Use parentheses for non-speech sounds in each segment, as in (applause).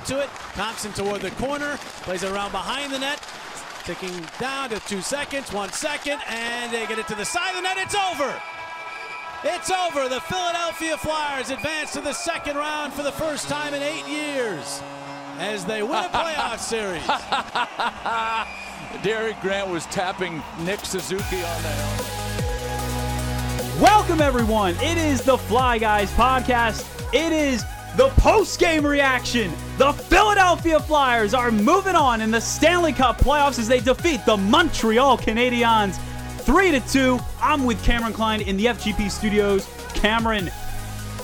onto it. Thompson toward the corner, plays it around behind the net. Ticking down to two seconds, one second, and they get it to the side of the net. It's over. It's over. The Philadelphia Flyers advance to the second round for the first time in eight years as they win a (laughs) playoff series. (laughs) Derek Grant was tapping Nick Suzuki on the helmet. Welcome, everyone. It is the Fly Guys podcast. It is the post game reaction. The Philadelphia Flyers are moving on in the Stanley Cup playoffs as they defeat the Montreal Canadiens 3 to 2. I'm with Cameron Klein in the FGP studios. Cameron,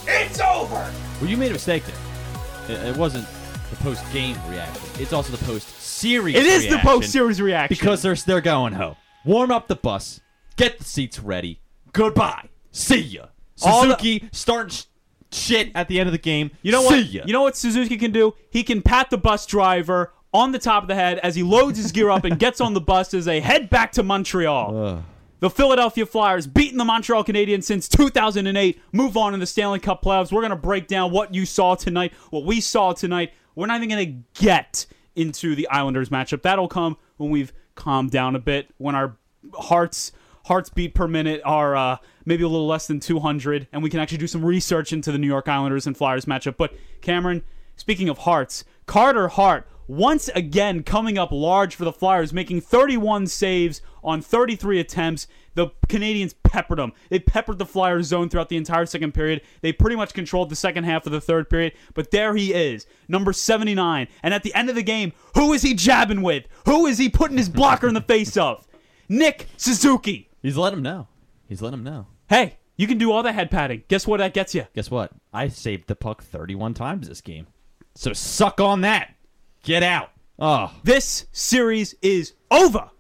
it's over. Well, you made a mistake there. It, it wasn't the post game reaction. It's also the post series. It is the post series reaction. because they're they're going home. Warm up the bus. Get the seats ready. Goodbye. See ya. All the- Suzuki starting sh- shit at the end of the game. You know See what? Ya. You know what Suzuki can do? He can pat the bus driver on the top of the head as he loads his gear up and gets on the bus as they head back to Montreal. The Philadelphia Flyers beating the Montreal Canadiens since 2008. Move on in the Stanley Cup playoffs. We're going to break down what you saw tonight, what we saw tonight. We're not even going to get into the Islanders matchup. That'll come when we've calmed down a bit, when our hearts hearts beat per minute are uh, maybe a little less than 200, and we can actually do some research into the New York Islanders and Flyers matchup. But Cameron, speaking of hearts, Carter Hart once again coming up large for the Flyers, making 31 saves on 33 attempts. The Canadians peppered them. They peppered the Flyers zone throughout the entire second period. They pretty much controlled the second half of the third period. But there he is, number 79. And at the end of the game, who is he jabbing with? Who is he putting his blocker in the face of? Nick Suzuki. He's let him know. He's let him know. Hey, you can do all the head patting. Guess what that gets you? Guess what? I saved the puck 31 times this game. So suck on that. Get out. Oh, This series is over.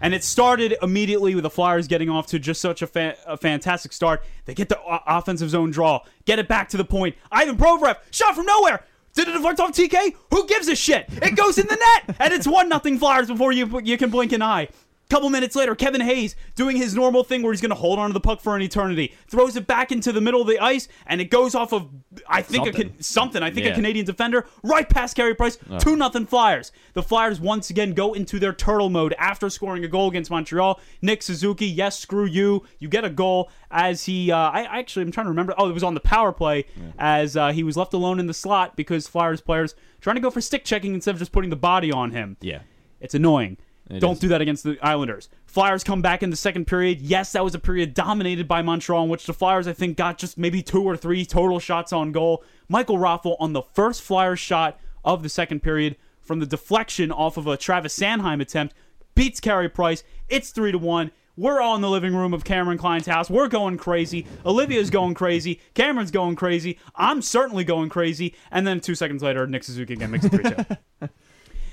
And it started immediately with the Flyers getting off to just such a, fa- a fantastic start. They get the o- offensive zone draw, get it back to the point. Ivan Provorov, shot from nowhere. Did it deflect off TK? Who gives a shit? It goes in the net, and it's one nothing Flyers before you you can blink an eye. Couple minutes later, Kevin Hayes doing his normal thing where he's going to hold onto the puck for an eternity, throws it back into the middle of the ice, and it goes off of I think Something. Can- something. I think a Canadian defender right past Carey Price. Two nothing Flyers. The Flyers once again go into their turtle mode after scoring a goal against Montreal. Nick Suzuki, yes, screw you. You get a goal as he. Uh, I actually I'm trying to remember. Oh, it was on the power play as uh, he was left alone in the slot because Flyers players trying to go for stick checking instead of just putting the body on him. yeah. It's annoying. It Don't is. do that against the Islanders. Flyers come back in the second period. Yes, that was a period dominated by Montreal, in which the Flyers, I think, got just maybe two or three total shots on goal. Michael Raffl on the first Flyers shot of the second period from the deflection off of a Travis Sanheim attempt beats Carey Price. It's three to one. We're all in the living room of Cameron Klein's house. We're going crazy. Olivia's going crazy. Cameron's going crazy. I'm certainly going crazy. And then two seconds later, Nick Suzuki again makes it 3 2. (laughs)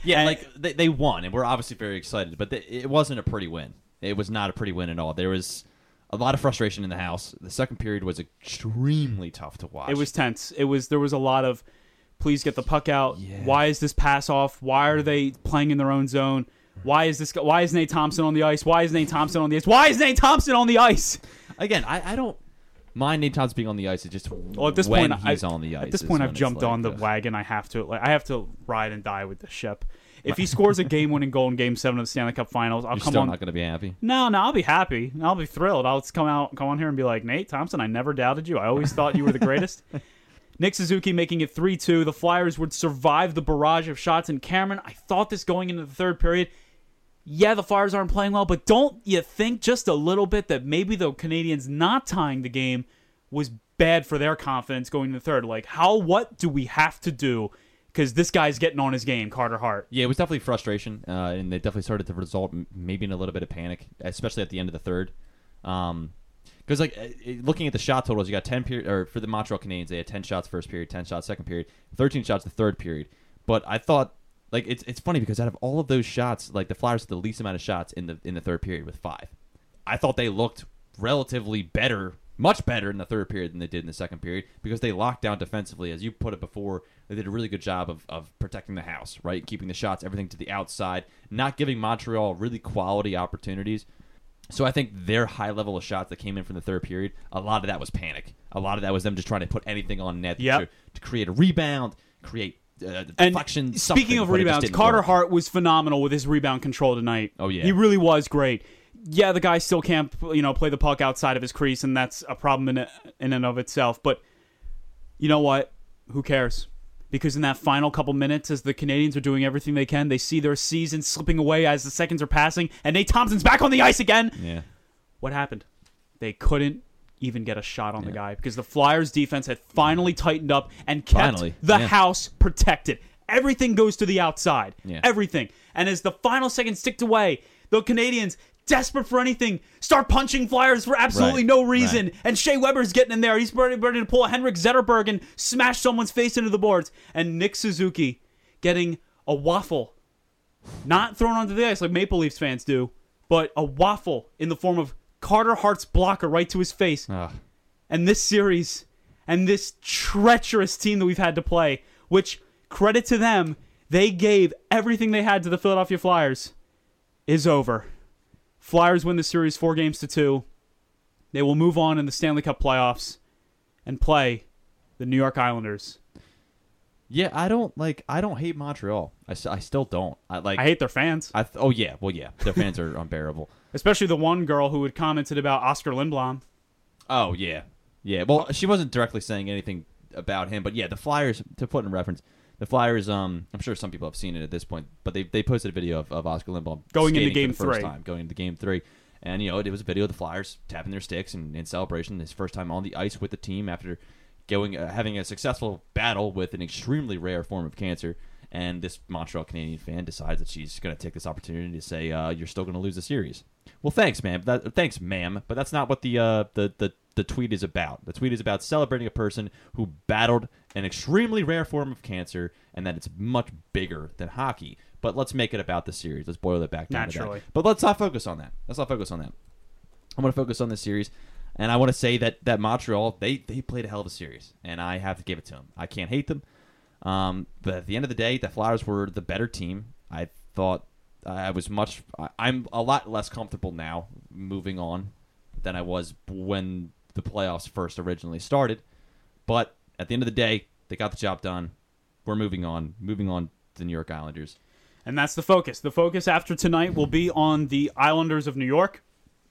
Yeah, And- like they, they won, and we're obviously very excited. But they, it wasn't a pretty win. It was not a pretty win at all. There was a lot of frustration in the house. The second period was extremely tough to watch. It was tense. It was there was a lot of please get the puck out. Yeah. Why is this pass off? Why are they playing in their own zone? Why is this guy, why is Nate Thompson on the ice? Why is Nate Thompson on the ice? Why is Nate Thompson on the ice? again. I, I don't mind Nate Thompson being on the ice. It's just Well, at this when point, he's I, on the ice. At this point, I've jumped like, on the wagon. I have to like I have to ride and die with the ship. If he (laughs) scores a game-winning goal in Game Seven of the Stanley Cup Finals, I'll You're come still on. not going to be happy. No, no, I'll be happy. I'll be thrilled. I'll just come out, come on here, and be like, Nate Thompson, I never doubted you. I always (laughs) thought you were the greatest. Nick Suzuki making it 3 2. The Flyers would survive the barrage of shots. And Cameron, I thought this going into the third period. Yeah, the Flyers aren't playing well, but don't you think just a little bit that maybe the Canadians not tying the game was bad for their confidence going into the third? Like, how, what do we have to do? Because this guy's getting on his game, Carter Hart. Yeah, it was definitely frustration, uh, and they definitely started to result maybe in a little bit of panic, especially at the end of the third. Um, because like uh, looking at the shot totals, you got ten period or for the Montreal Canadiens, they had ten shots first period, ten shots second period, thirteen shots the third period. But I thought like it's it's funny because out of all of those shots, like the Flyers had the least amount of shots in the in the third period with five. I thought they looked relatively better, much better in the third period than they did in the second period because they locked down defensively. As you put it before, they did a really good job of, of protecting the house, right? Keeping the shots, everything to the outside, not giving Montreal really quality opportunities. So I think their high level of shots that came in from the third period, a lot of that was panic. A lot of that was them just trying to put anything on net Yep. to, to create a rebound, create uh, And deflection. speaking of but it just rebounds, Carter work. Hart was phenomenal with his rebound control tonight. Oh, yeah. he really was great. Yeah, the guy still can't you know play the puck outside of his crease, and that's a problem in in and of itself. But you know what? Who cares? Because in that final couple minutes, as the Canadians are doing everything they can, they see their season slipping away as the seconds are passing, and Nate Thompson's back on the ice again. Yeah. What happened? They couldn't even get a shot on the guy because the Flyers defense had finally tightened up and kept Finally, the yeah. house protected. Everything goes to the outside. Yeah. Everything. And as the final seconds ticked away, the Canadians, desperate for anything, start punching Flyers for absolutely Right, no reason. right. And Shea Weber's getting in there. He's ready, ready to pull a Henrik Zetterberg and smash someone's face into the boards. And Nick Suzuki getting a waffle not thrown onto the ice like Maple Leafs fans do, but a waffle in the form of Carter Hart's blocker right to his face. Ugh. And this series and this treacherous team that we've had to play, which credit to them, they gave everything they had to the Philadelphia Flyers, is over. Flyers win the series four games to two. They will move on in the Stanley Cup playoffs and play the New York Islanders. Yeah, I don't like. I don't hate Montreal. I still don't. I like. I hate their fans, I th- oh yeah. Well yeah. Their fans are (laughs) unbearable. Especially the one girl who had commented about Oskar Lindblom. Oh yeah. Yeah. Well, she wasn't directly saying anything about him, but yeah, the Flyers. To put in reference, the Flyers. Um, I'm sure some people have seen it at this point, but they they posted a video of, of Oskar Lindblom Going into game for the first three. time, going into game three. And you know, it was a video of the Flyers tapping their sticks and in celebration. His first time on the ice with the team after going uh, having a successful battle with an extremely rare form of cancer. And this Montreal Canadian fan decides that she's going to take this opportunity to say, uh, "You're still going to lose the series." Well, thanks, ma'am. That, thanks, ma'am. But that's not what the, uh, the the the tweet is about. The tweet is about celebrating a person who battled an extremely rare form of cancer, and that it's much bigger than hockey. But let's make it about the series. Let's boil it back down. to that. Naturally. But let's not focus on that. Let's not focus on that. I want to focus on this series, and I want to say that that Montreal they they played a hell of a series, and I have to give it to them. I can't hate them, um, but at the end of the day, the Flyers were the better team. I thought I was much. I- I'm a lot less comfortable now moving on than I was when the playoffs first originally started. But at the end of the day, they got the job done. We're moving on. Moving on to the New York Islanders. And that's the focus. The focus after tonight will be on the Islanders of New York,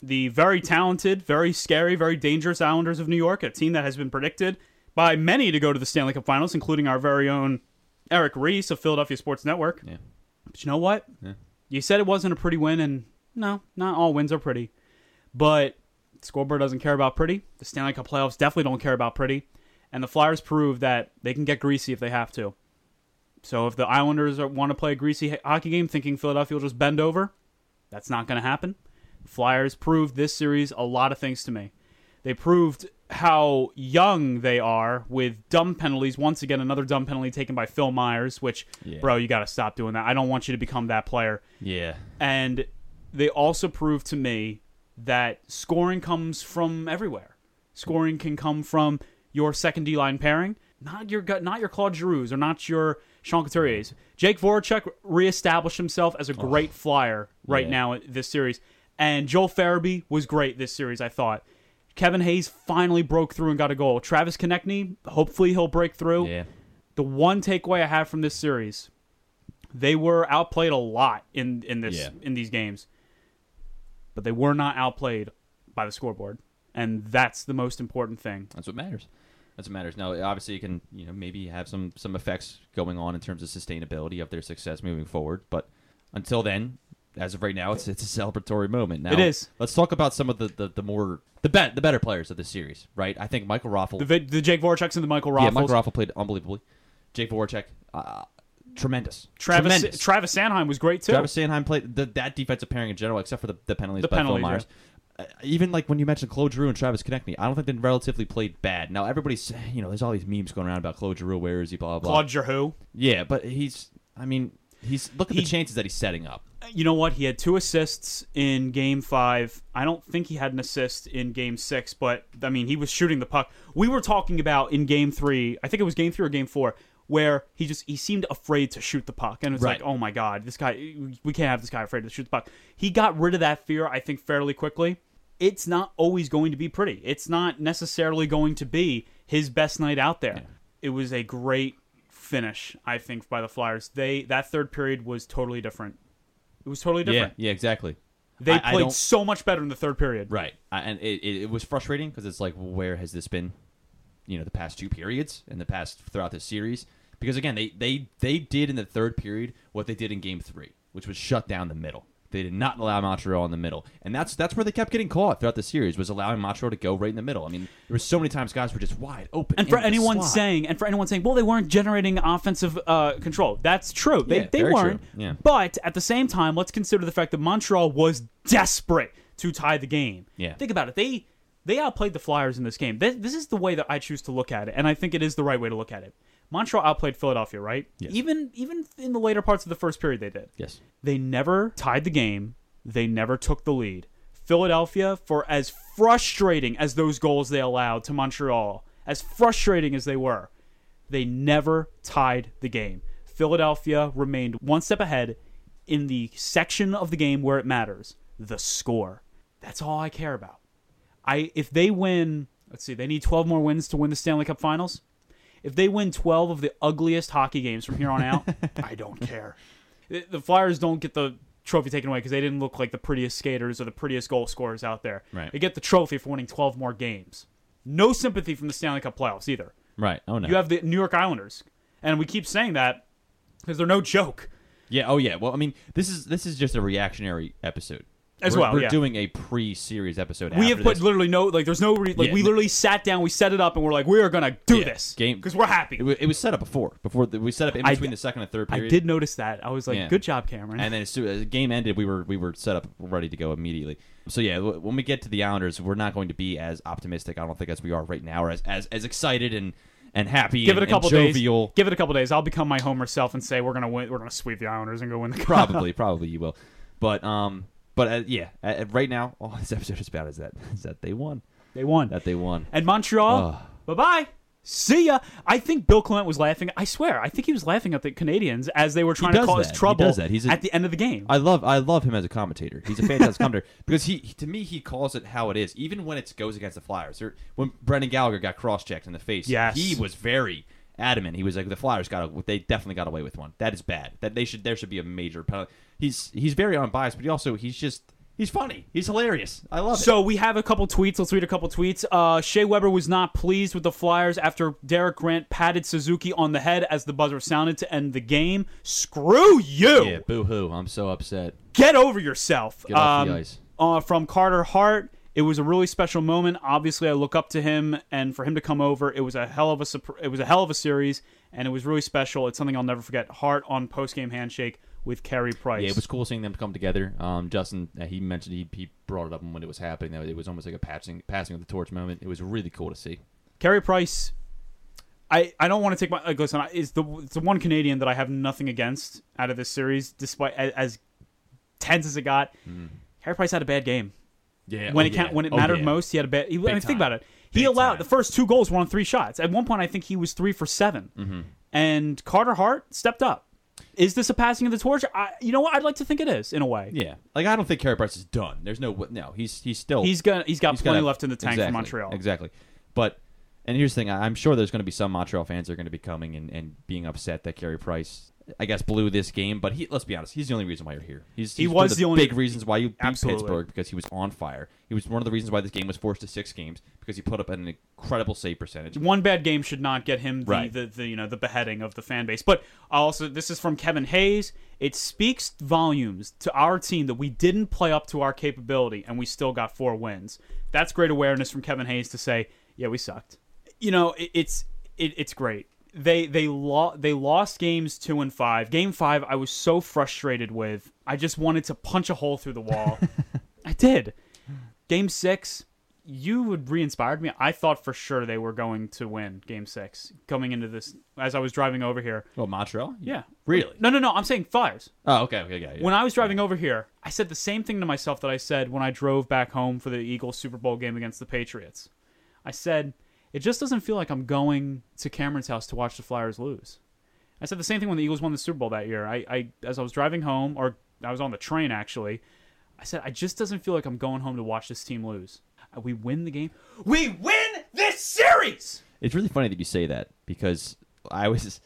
the very talented, very scary, very dangerous Islanders of New York, a team that has been predicted by many to go to the Stanley Cup Finals, including our very own Eric Reese of Philadelphia Sports Network. Yeah. But you know what? You said it wasn't a pretty win, and no, not all wins are pretty. But scoreboard doesn't care about pretty. The Stanley Cup playoffs definitely don't care about pretty. And the Flyers prove that they can get greasy if they have to. So if the Islanders want to play a greasy hockey game, thinking Philadelphia will just bend over, that's not going to happen. Flyers proved this series a lot of things to me. They proved how young they are with dumb penalties. Once again, another dumb penalty taken by Phil Myers, which, Yeah. bro, you got to stop doing that. I don't want you to become that player. Yeah. And they also proved to me that scoring comes from everywhere. Scoring can come from your second D line pairing, not your gut, not your Claude Giroux's or not your Sean Couturier's. Jake Voracek reestablished himself as a great flyer right Yeah. now in this series, and Joel Farabee was great this series. I thought. Kevin Hayes finally broke through and got a goal. Travis Konecny, hopefully he'll break through Yeah. the one takeaway I have from this series, they were outplayed a lot in in this Yeah. in these games, but they were not outplayed by the scoreboard, and that's the most important thing. That's what matters. That's what matters. Now, obviously, you can you know maybe have some some effects going on in terms of sustainability of their success moving forward. But until then, as of right now, it's it's a celebratory moment. Now, It is. Let's talk about some of the the, the more the bet the better players of the series. Right. I think Michael Raffl. The, the Jake Voraceks and the Michael yeah, Michael Raffl played unbelievably. Jake Voracek, uh, tremendous. Travis tremendous. Travis Sanheim was great too. Travis Sanheim played the, that defensive pairing in general, except for the, the penalties The by penalties, Phil Myers. Uh, even like when you mentioned Claude Giroux and Travis Konecny, I don't think they relatively played bad. Now everybody's, saying you know, there's all these memes going around about Claude Giroux. Where is he? Blah blah. Claude Giroux. Yeah, but he's. I mean, he's look at He- the chances that he's setting up. You know what? He had two assists in Game Five. I don't think he had an assist in Game Six, but I mean, he was shooting the puck. We were talking about in Game Three. I think it was Game Three or Game Four, where he just he seemed afraid to shoot the puck, and it's Right. like, oh my god, this guy, we can't have this guy afraid to shoot the puck. He got rid of that fear, I think, fairly quickly. It's not always going to be pretty. It's not necessarily going to be his best night out there. It was a great finish. I think by the Flyers. They that third period was totally different. It was totally different. yeah, yeah, exactly. They I- I played don't- so much better in the third period. Right, I, and it, it, it was frustrating because it's like, where has this been? You know, the past two periods and the past throughout this series. Because again, they they they did in the third period what they did in Game Three, which was shut down the middle. They did not allow Montreal in the middle, and that's that's where they kept getting caught throughout the series was allowing Montreal to go right in the middle. I mean, there were so many times guys were just wide open. And for anyone slot. saying, and for anyone saying, well, they weren't generating offensive uh, control. That's true. They, Yeah, they weren't. Yeah. But at the same time, let's consider the fact that Montreal was desperate to tie the game. Yeah. Think about it. They they outplayed the Flyers in this game. This, this is the way that I choose to look at it, and I think it is the right way to look at it. Montreal outplayed Philadelphia, right? Yes. Even even in the later parts of the first period, they did. yes, They never tied the game. They never took the lead. Philadelphia, for as frustrating as those goals they allowed to Montreal, as frustrating as they were, they never tied the game. Philadelphia remained one step ahead in the section of the game where it matters the score. That's all I care about. I if they win, let's see, they need 12 more wins to win the Stanley Cup Finals. If they win 12 of the ugliest hockey games from here on out, (laughs) I don't care. The the Flyers don't get the trophy taken away because they didn't look like the prettiest skaters or the prettiest goal scorers out there. Right. They get the trophy for winning 12 more games. No sympathy from the Stanley Cup playoffs either. right. Oh no, You have the New York Islanders, and we keep saying that because they're no joke. Yeah. Oh, yeah. Well, I mean, this is this is just a reactionary episode As We're- well, We're yeah. doing a pre-series episode. We have put this. literally no like. There's no re- like Yeah, we no- literally sat down, we set it up, and we're like, we are gonna do Yeah, this game- because we're happy. It, it was set up before. Before the, we set up in between d- the second and third period. I did notice that. I was like, good job, Cameron. And then as soon as the game ended, we were we were set up ready to go immediately. So yeah, when we get to the Islanders, we're not going to be as optimistic. I don't think as we are right now, or as as, as excited and and happy. Give it and, a couple and days. jovial. Give it a couple days. I'll become my Homer self and say we're gonna win. We're gonna sweep the Islanders and go win the (laughs) cup. probably, probably you will. But um, but uh, yeah, uh, right now, (laughs) all this episode is about is that (laughs) is that they won, They won. that they won. And Montreal, bye bye. See ya. I think Bill Clement was laughing. I swear, I think he was laughing at the Canadians as they were trying to does cause that. He trouble does that. He's a- at the end of the game. I love I love him as a commentator. He's a fantastic (laughs) commentator because he to me he calls it how it is. Even when it goes against the Flyers, or when Brendan Gallagher got cross checked in the face, Yes. he was very adamant. He was like the Flyers got a, they definitely got away with one. That is bad. That they should there should be a major penalty. He's he's very unbiased, but he also he's just he's funny. He's hilarious. I love it. So we have a couple tweets. Let's read a couple tweets. Uh, Shea Weber was not pleased with the Flyers after Derek Grant patted Suzuki on the head as the buzzer sounded to end the game. Screw you! Yeah, boo hoo. I'm so upset. Get over yourself. Get off the Um, ice. Uh, from Carter Hart, it was a really special moment. Obviously, I look up to him, and for him to come over, it was a hell of a it was a hell of a series, and it was really special. It's something I'll never forget. Hart on post game handshake with Carey Price. Yeah, it was cool seeing them come together. Um, Justin, uh, he mentioned he, he brought it up when it was happening. That it was almost like a passing passing of the torch moment. It was really cool to see. Carey Price. I, I don't want to take my like, listen. I- Is the it's the one Canadian that I have nothing against out of this series, despite as, as tense as it got. Carey Price had a bad game. Yeah, when it count, when it mattered most, he had a bad. He, I mean, think about it. He Big allowed time. the first two goals were on three shots. At one point, I think he was three for 7 Mm-hmm. And Carter Hart stepped up. Is this a passing of the torch? I, you know what? I'd like to think it is in a way. Yeah, like I don't think Carey Price is done. There's no no. He's he's still He's gonna he's got he's plenty gotta- left in the tank exactly, for Montreal. Exactly, but and here's the thing: I'm sure there's going to be some Montreal fans that are going to be coming and, and being upset that Carey Price, I guess, blew this game. But he, let's be honest, he's the only reason why you're here. He's, He he's one was of the only- big reasons why you beat Absolutely. Pittsburgh because he was on fire. He was one of the reasons why this game was forced to six games because he put up an incredible save percentage. one bad game should not get him the, Right. the, the you know the beheading of the fan base. But also, this is from Kevin Hayes. It speaks volumes to our team that we didn't play up to our capability and we still got four wins. That's great awareness from Kevin Hayes to say, yeah, we sucked. You know, it, it's it, it's great. They they lo- they lost games two and five. Game five, I was so frustrated with. I just wanted to punch a hole through the wall. (laughs) I did. Game six, you would re-inspired me. I thought for sure they were going to win Game Six coming into this. As I was driving over here, Well, Montreal, yeah, Really? No, no, no. I'm saying Flyers. Oh, okay, okay, yeah. yeah. When I was driving over here, I said the same thing to myself that I said when I drove back home for the Eagles Super Bowl game against the Patriots. I said it just doesn't feel like I'm going to Cameron's house to watch the Flyers lose. I said the same thing when the Eagles won the Super Bowl that year. I, I as I was driving home, or I was on the train actually. I said, I just doesn't feel like I'm going home to watch this team lose. Uh, We win the game. We win this series. It's really funny that you say that because I was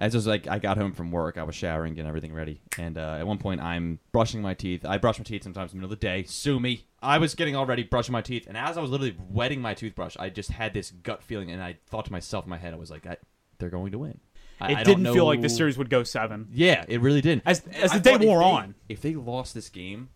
as I was like, I got home from work, I was showering, getting everything ready, and uh, at one point, I'm brushing my teeth. I brush my teeth sometimes in the middle of the day. Sue me. I was getting all ready, brushing my teeth, and as I was literally wetting my toothbrush, I just had this gut feeling, and I thought to myself in my head, I was like, I, "They're going to win." I, It I didn't feel like the know- series would go seven. Yeah, it really didn't. As- as the day thought if wore they- on. if they lost this game,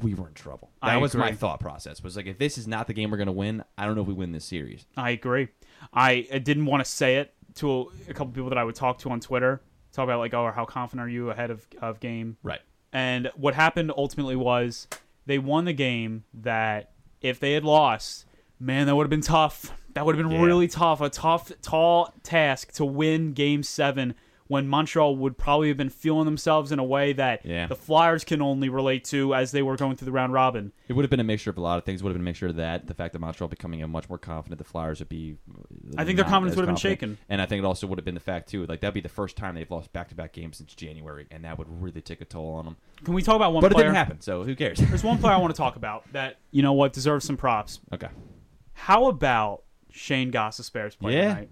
we were in trouble. That I was my thought process. Was like, if this is not the game we're going to win, I don't know if we win this series. I agree. I, I didn't want to say it to a, a couple people that I would talk to on Twitter. Talk about like, oh, how confident are you ahead of, of game? Right. And what happened ultimately was they won the game that if they had lost, man, that would have been tough. That would have been Yeah. really tough. A tough, tall task to win game seven when Montreal would probably have been feeling themselves in a way that Yeah. the Flyers can only relate to as they were going through the round robin. It would have been a mixture of a lot of things. It would have been a mixture of that, the fact that Montreal becoming a much more confident, the Flyers would be. Uh, I think their confidence would have been shaken. and I think it also would have been the fact too, like that'd be the first time they've lost back-to-back games since January, and that would really take a toll on them. Can we talk about one But it didn't happen, so who cares? (laughs) There's one player I want to talk about that you know what deserves some props. okay. How about Shane Gostisbehere's play Yeah. tonight?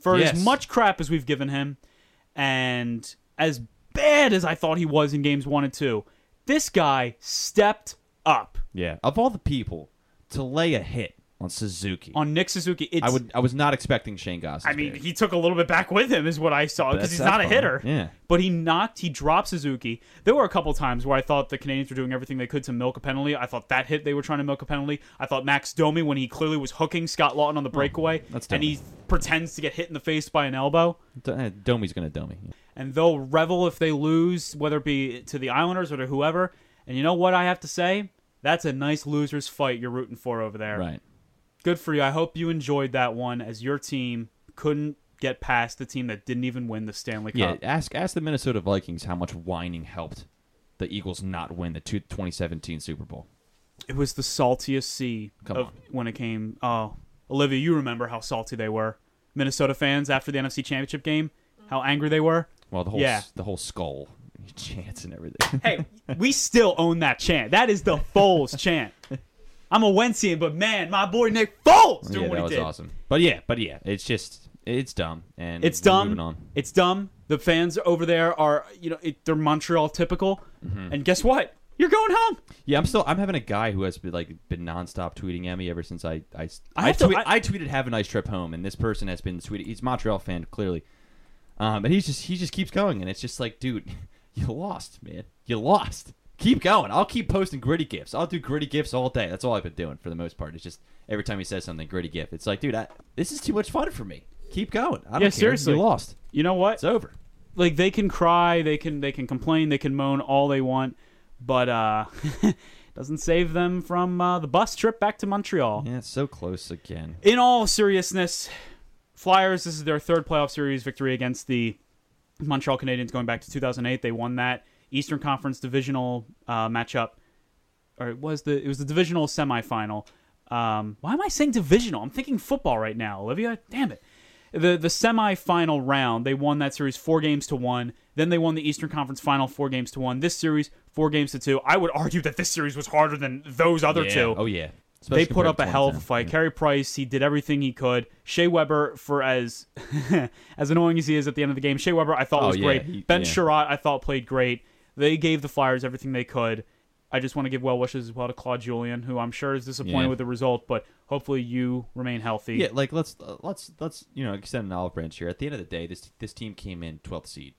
For Yes. as much crap as we've given him, and as bad as I thought he was in games one and two, this guy stepped up Yeah. Of all the people to lay a hit on Suzuki, on Nick Suzuki. It's, I would. I was not expecting Shane Goss. I mean, he took a little bit back with him, is what I saw, because he's not a hitter. Yeah. But he knocked, he dropped Suzuki. There were a couple times where I thought the Canadians were doing everything they could to milk a penalty. I thought that hit, they were trying to milk a penalty. I thought Max Domi, when he clearly was hooking Scott Laughton on the oh, breakaway, that's and he pretends to get hit in the face by an elbow. D- eh, Domi's gonna Domi. And they'll revel if they lose, whether it be to the Islanders or to whoever. And you know what I have to say? That's a nice loser's fight you're rooting for over there. Right. Good for you. I hope you enjoyed that one as your team couldn't get past the team that didn't even win the Stanley Cup. Yeah. Ask ask the Minnesota Vikings how much whining helped the Eagles not win the two, 2017 Super Bowl. It was the saltiest sea Come of on. when it came. Oh, Olivia, you remember how salty they were. Minnesota fans after the NFC Championship game, how angry they were. Well, the whole Yeah. the whole skull (laughs) chance and everything. Hey, we still own that chant. That is the (laughs) Foles chant. I'm a Wensian, but man, my boy Nick Foles doing yeah, what that he was did. awesome. But yeah, but yeah, it's just it's dumb and It's we're dumb. Moving on. It's dumb. The fans over there are, you know, it, they're Montreal typical. Mm-hmm. And guess what? You're going home. Yeah, I'm still I'm having a guy who has been like been nonstop tweeting at me ever since I I I I, have to- tweet, I- I, tweeted have a nice trip home, and this person has been tweeting. He's a Montreal fan clearly, um, and he's just he just keeps going, and it's just like, dude, (laughs) you lost, man, you lost. Keep going. I'll keep posting gritty gifs. I'll do gritty gifs all day. That's all I've been doing for the most part. It's just every time he says something, gritty gif. It's like, dude, I, this is too much fun for me. Keep going. I don't Yeah, care. seriously. You lost. You know what? It's over. like they can cry, they can they can complain, they can moan all they want, but uh (laughs) doesn't save them from uh, the bus trip back to Montreal. Yeah, it's so close again. In all seriousness, Flyers this is their third playoff series victory against the Montreal Canadiens going back to 2008. They won that Eastern Conference divisional uh, matchup or it was the it was the divisional semifinal. Um, why am I saying divisional? I'm thinking football right now, Olivia. Damn it. The the semifinal round, they won that series four games to one. Then they won the Eastern Conference final four games to one. This series four games to two. I would argue that this series was harder than those other yeah. Oh yeah. they put up a hell of a 2010. fight. Carey Price, he did everything he could. Shea Weber, for as (laughs) as annoying as he is at the end of the game, Shea Weber I thought Oh, was yeah, great. he- ben yeah. Chiarot I thought played great. They gave the Flyers everything they could. I just want to give well wishes as well to Claude Julien, who I'm sure is disappointed Yeah. with the result, but hopefully you remain healthy. Yeah, like let's let's let's you know extend an olive branch here. At the end of the day, this this team came in 12th seed.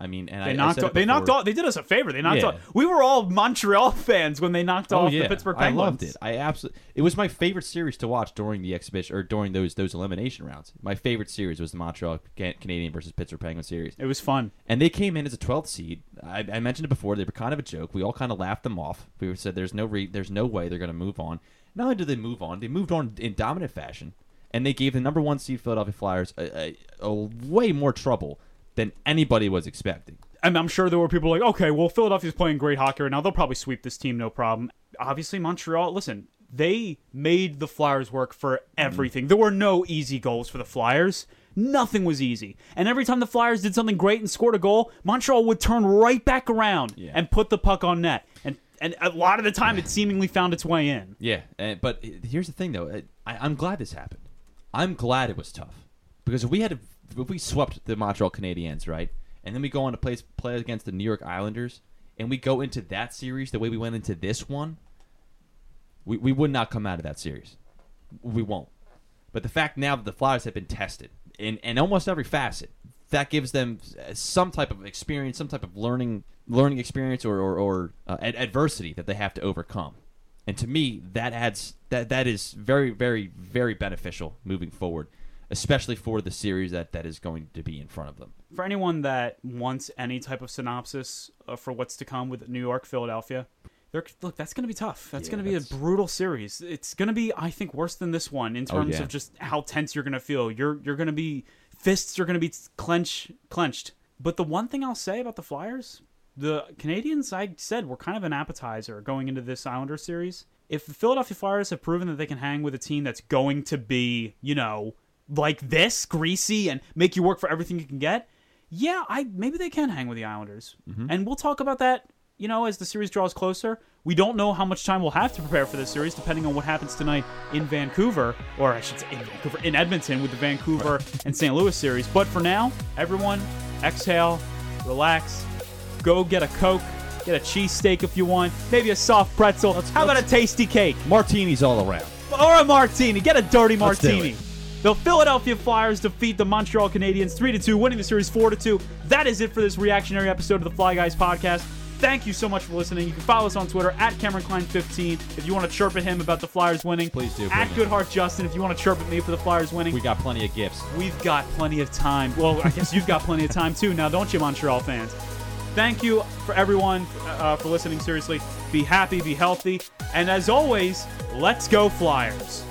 I mean, and They I knocked said off, they knocked off they did us a favor. They knocked Yeah. off we were all Montreal (laughs) fans when they knocked Oh off yeah, the Pittsburgh Penguins. I loved it. I absolutely. It was my favorite series to watch during the exhibition or during those those elimination rounds. My favorite series was the Montreal Ca- Canadian versus Pittsburgh Penguins series. It was fun. And they came in as a 12th seed. I, I mentioned it before. They were kind of a joke. We all kind of laughed them off. We said, "There's no re- there's no way they're going to move on." Not only did they move on, they moved on in dominant fashion, and they gave the number one seed Philadelphia Flyers a, a, a way more trouble than anybody was expecting. and I'm sure there were people like, okay, well, Philadelphia's playing great hockey right now. They'll probably sweep this team, no problem. Obviously, Montreal, listen, they made the Flyers work for everything. There were no easy goals for the Flyers. Nothing was easy. And every time the Flyers did something great and scored a goal, Montreal would turn right back around Yeah. and put the puck on net. And and a lot of the time, it seemingly found its way in. Yeah, and, but here's the thing, though. I, I'm glad this happened. I'm glad it was tough because if we had if we swept the Montreal Canadiens, right, and then we go on to play play against the New York Islanders, and we go into that series the way we went into this one, we we would not come out of that series. We won't. But the fact now that the Flyers have been tested in in almost every facet, that gives them some type of experience, some type of learning learning experience or or, or uh, ad- adversity that they have to overcome. And to me, that adds that that is very very very beneficial moving forward, especially for the series that that is going to be in front of them. For anyone that wants any type of synopsis uh, for what's to come with New York, Philadelphia, they're, look, that's going to be tough. That's Yeah, going to be a brutal series. It's going to be, I think, worse than this one in terms yeah. of just how tense you're going to feel. You're you're going to be fists are going to be clench clenched. But the one thing I'll say about the Flyers, the Canadians, I said, were kind of an appetizer going into this Islander series. If the Philadelphia Flyers have proven that they can hang with a team that's going to be, you know, like this, greasy, and make you work for everything you can get, yeah, I maybe they can hang with the Islanders. Mm-hmm. And we'll talk about that, you know, as the series draws closer. We don't know how much time we'll have to prepare for this series, depending on what happens tonight in Vancouver, or I should say in Vancouver, in Edmonton with the Vancouver and St. Louis series. But for now, everyone, exhale, relax, go get a Coke, get a cheesesteak if you want, maybe a soft pretzel. how about a Tastykake? Martinis all around. or a martini. Get a dirty Let's martini. The Philadelphia Flyers defeat the Montreal Canadiens 3 to 2, winning the series 4 to 2. That is it for this reactionary episode of the Fly Guys podcast. Thank you so much for listening. You can follow us on Twitter at Cameron Klein 15 if you want to chirp at him about the Flyers winning. Please do, At. Goodheart Justin if you want to chirp at me for the Flyers winning. We got plenty of gifts. We've got plenty of time. Well, I guess you've got plenty of time too now, don't you, Montreal fans? Thank you for everyone uh, for listening. Seriously, be happy, be healthy, and as always, let's go Flyers.